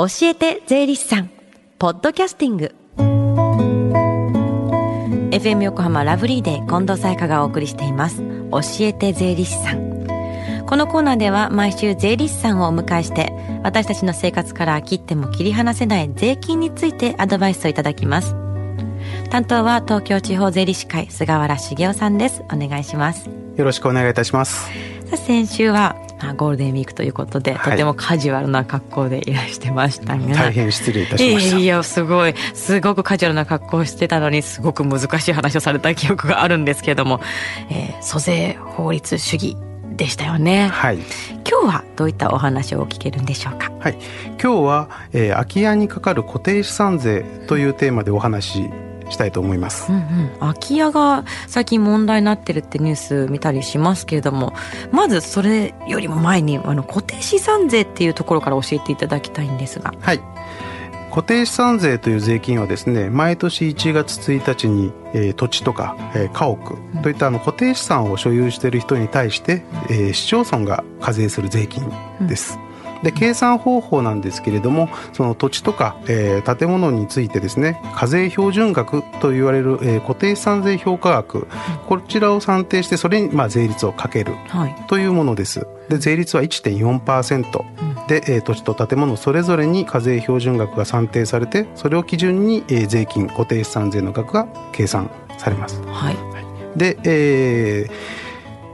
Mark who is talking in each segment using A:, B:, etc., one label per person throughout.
A: 教えて税理士さん。ポッドキャスティング。FM 横浜ラブリーで近藤沙耶香がお送りしています。教えて税理士さん。このコーナーでは毎週税理士さんをお迎えして私たちの生活から切っても切り離せない税金についてアドバイスをいただきます。担当は東京地方税理士会菅原茂雄さんです。お願いします。
B: よろしくお願いいたします。
A: 先週はまあ、ゴールデンウィークということで、はい、とてもカジュアルな格好でいらしてましたが
B: 大変失礼いたしました、
A: いやすごいすごくカジュアルな格好をしてたのにすごく難しい話をされた記憶があるんですけれども、えー、租税法律主義でしたよね。
B: はい。
A: 今日はどういったお話を聞けるんでしょうか？
B: はい。今日は、えー、空き家にかかる固定資産税というテーマでお話したいと思います、うんうん、
A: 空き家が最近問題になってるってニュース見たりしますけれどもまずそれよりも前にあの固定資産税っていうところから教えていただきたいんですが。
B: はい。固定資産税という税金はですね毎年1月1日に、えー、土地とか、えー、家屋といったあの固定資産を所有している人に対して、えー、市町村が課税する税金です。うんで計算方法なんですけれどもその土地とか、えー、建物についてですね課税標準額と言われる、えー、固定資産税評価額、こちらを算定してそれにまあ税率をかけるというものです。で税率は1.4%で、えー、土地と建物それぞれに課税標準額が算定されてそれを基準に、えー、税金固定資産税の額が計算されます。
A: はい、
B: で、えー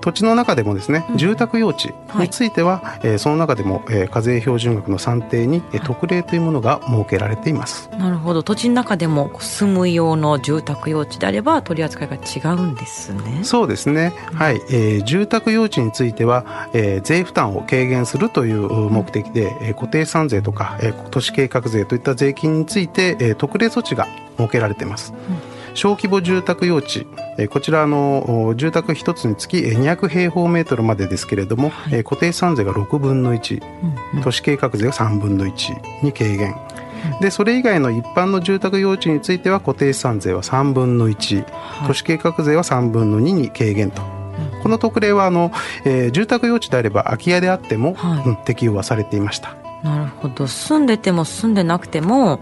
B: 土地の中でもですね、住宅用地については、はい、えー、その中でも、えー、課税標準額の算定に、えー、特例というものが設けられています。
A: なるほど。土地の中でも住む用の住宅用地であれば取り扱いが違うんですね。
B: そうですね、はい、えー、住宅用地については、えー、税負担を軽減するという目的で、固定資産税とか、えー、都市計画税といった税金について、えー、特例措置が設けられています。うん小規模住宅用地。こちらの住宅一つにつき200平方メートルまでですけれども、はい、固定資産税が6分の1、うんうん、都市計画税が3分の1に軽減。でそれ以外の一般の住宅用地については固定資産税は3分の1、はい、都市計画税は3分の2に軽減と。この特例はあの、えー、住宅用地であれば空き家であっても、はい、うん、適用はされていました。
A: なるほど。住んでても住んでなくても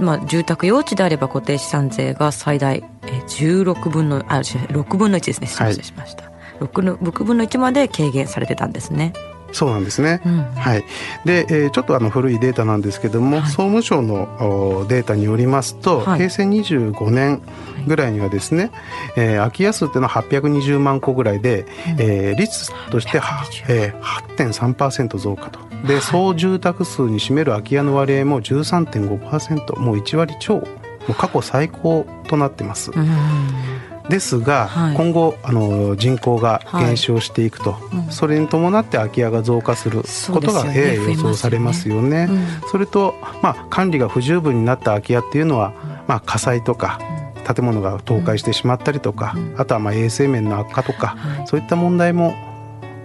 A: まあ、住宅用地であれば固定資産税が最大16分のあ6分の1ですね。失礼しました、はい、6, の6分の1まで軽減されてたんですね。
B: そうなんですね。うん、はい。で、えー、ちょっとあの古いデータなんですけども、はい、総務省のデータによりますと、はい、平成25年ぐらいにはですね、えー、空き家数っていうのは820万戸ぐらいで、うん、えー、率としては、えー、8.3%増加と。で総住宅数に占める空き家の割合も13.5%もう1割超。もう過去最高となってます。ですが、はい、今後あの人口が減少していくと、はい。うん、それに伴って空き家が増加することが、ね、予想されますよね。そ、ねうん、それと、まあ、管理が不十分になった空き家っていうのは、まあ、火災とか、建物が倒壊してしまったりとか、あとはまあ衛生面の悪化とか、そういった問題も、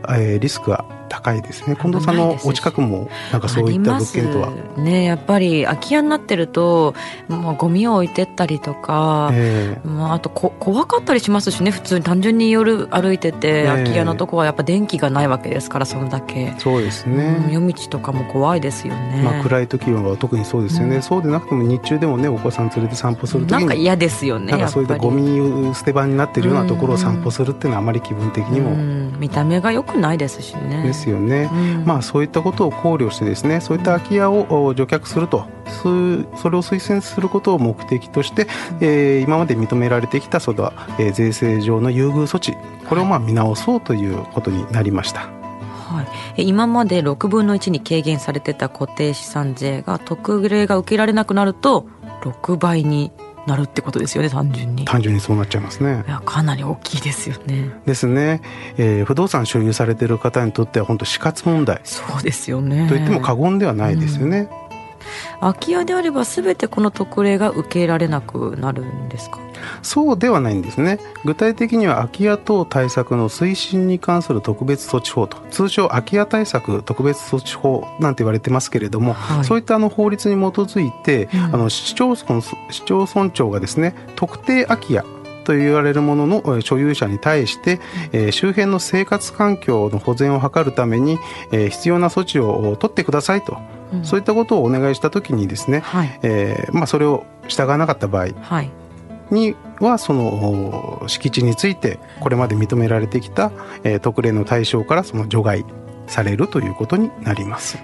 B: えー、リスクが高いですね。近藤さんのお近くもなんかそういった物件とは？
A: ねやっぱり空き家になってるともうゴミを置いてったりとか、えー、まあ、あとこ怖かったりしますしね普通に。単純に夜歩いてて、空き家のとこはやっぱ電気がないわけですからそんだけ。
B: そうですね、
A: うん、夜道とかも怖いですよね、
B: まあ、暗い時は特にそうですよね、うん、そうでなくても日中でもねお子さん連れて散歩する時に
A: なんか嫌ですよね
B: なんかそういったゴミ捨て場になってるようなところを散歩するっていうのはあまり気分的にも、う
A: ん、見た目が良くないですしね
B: ですよね、まあ、そういったことを考慮してですねそういった空き家を除却すると。それを推薦することを目的として、えー、今まで認められてきたその、えー、税制上の優遇措置。これをまあ見直そうということになりました。
A: はい、今まで6分の1に軽減されてた固定資産税が特例が受けられなくなると6倍になるってことですよね単純に。
B: 単純にそうなっちゃいますね。
A: いやかなり大きいですよね。
B: ですね、えー、不動産所有されてる方にとっては本当死活問題。
A: そうですよね。
B: と言っても過言ではないですよね、うん。
A: 空き家であれば全てこの特例が受けられなくなるんですか？
B: そうではないんですね。具体的には空き家等対策の推進に関する特別措置法と通称空き家対策特別措置法なんて言われてますけれども、はい、そういったあの法律に基づいて、うん、あの市町村市町村長がですね特定空き家と言われるものの所有者に対して、えー、周辺の生活環境の保全を図るために、えー、必要な措置を取ってくださいとうん、そういったことをお願いした時にですね、はい、えー、まあ、それを従わなかった場合にはその敷地についてこれまで認められてきた、えー、特例の対象からその除外されるということになります。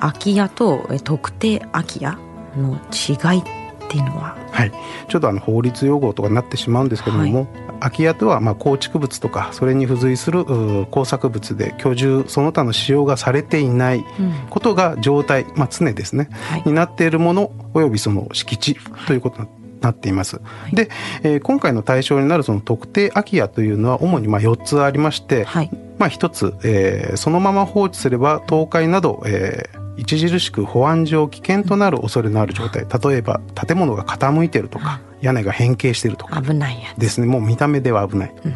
A: 空き家と特定空き家の違いっていうのは？
B: はい。ちょっとあの法律用語とかになってしまうんですけれども、はい、空き家とはまあ構築物とかそれに付随する工作物で居住その他の使用がされていないことが状態、まあ、常ですね、はい、になっているものおよびその敷地ということになっています。はい、で、えー、今回の対象になるその特定空き家というのは主にまあ4つありまして、はい、まあ1つ、えー、そのまま放置すれば倒壊など、えー、著しく保安上危険となる恐れのある状態。例えば建物が傾いてるとか屋根が変形してるとか。
A: 危ないや
B: ですね。もう見た目では危ない、うん、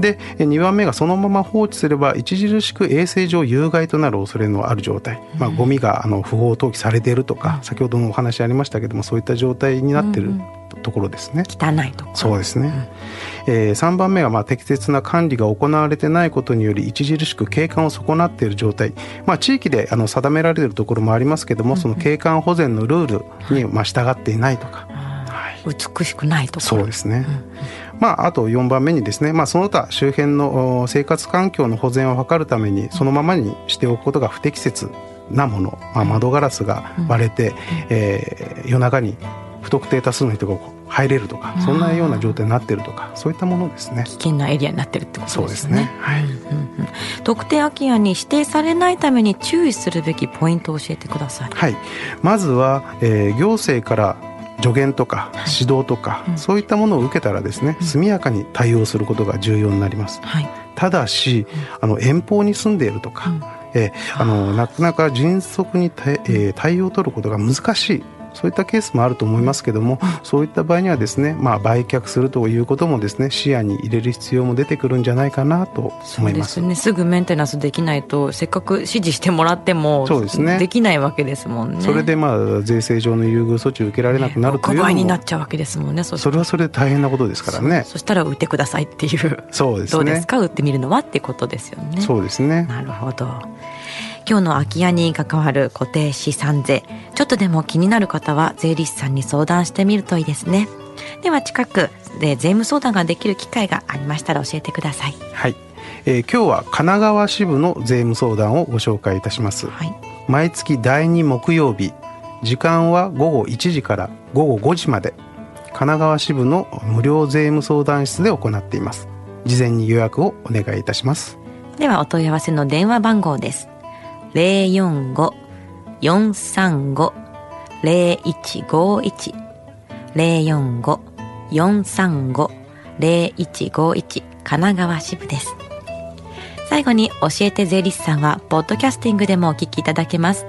B: で2番目がそのまま放置すれば著しく衛生上有害となる恐れのある状態、まあ、ゴミがあの不法投棄されているとか、先ほどのお話ありましたけどもそういった状態になってるところですね。
A: 汚いと
B: そうですね。うん、えー、3番目はまあ適切な管理が行われてないことにより著しく景観を損なっている状態、まあ、地域であの定められているところもありますけども、その景観保全のルールにまあ従っていないとか。
A: はい、美しくないと
B: そうですね、うん、まあ、あと4番目にですね、まあ、その他周辺の生活環境の保全を図るためにそのままにしておくことが不適切なもの、まあ、窓ガラスが割れて、うん、えー、夜中に不特定多数の人が入れるとかそんなような状態になってるとかそういったものですね。
A: 危険なエリアになってるってことですね。
B: ね。はい、うんうん、
A: 特定空き家に指定されないために注意するべきポイントを教えてください。
B: はい。まずは、えー、行政から助言とか指導とか、はいうん、そういったものを受けたらですね、速やかに対応することが重要になります、はい、ただし、あの遠方に住んでいるとか、えー、あのなかなか迅速に対,、えー、対応を取ることが難しいそういったケースもあると思いますけども、そういった場合にはですね、まあ、売却するということもですね視野に入れる必要も出てくるんじゃないかなと思います。
A: す、ね、すぐメンテナンスできないとせっかく指示してもらってもそうです、ね、できないわけですもんね。
B: それでまあ税制上の優遇措置を受けられなくなるというのも、
A: ね、になっちゃうわけですもんね
B: そそれはそれで大変なことですからね。
A: そしたら売ってくださいっていう。そうです、ね、どうですか？売ってみるのはってことですよね。
B: そうですね。
A: なるほど今日の空き家に関わる固定資産税。ちょっとでも気になる方は税理士さんに相談してみるといいですね。では近くで税務相談ができる機会がありましたら教えてください。
B: はい、えー、今日は神奈川支部の税務相談をご紹介いたします、はい、毎月第2木曜日時間は午後1時から午後5時まで神奈川支部の無料税務相談室で行っています。事前に予約をお願いいたします。
A: ではお問い合わせの電話番号です045-435-0151 045-435-0151神奈川支部です。最後に教えて税理士さんは、ポッドキャスティングでもお聞きいただけます。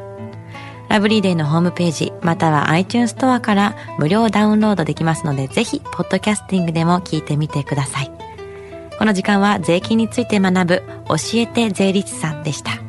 A: ラブリーデーのホームページ、または iTunes ストアから無料ダウンロードできますので、ぜひ、ポッドキャスティングでも聞いてみてください。この時間は税金について学ぶ、教えて税理士さんでした。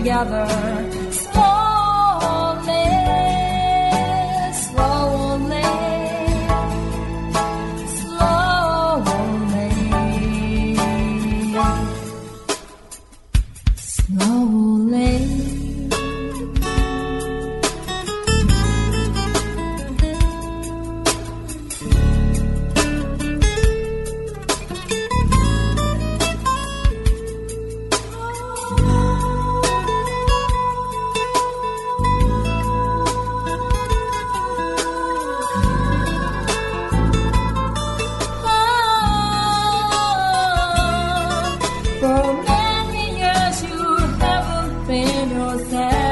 C: Together. você. é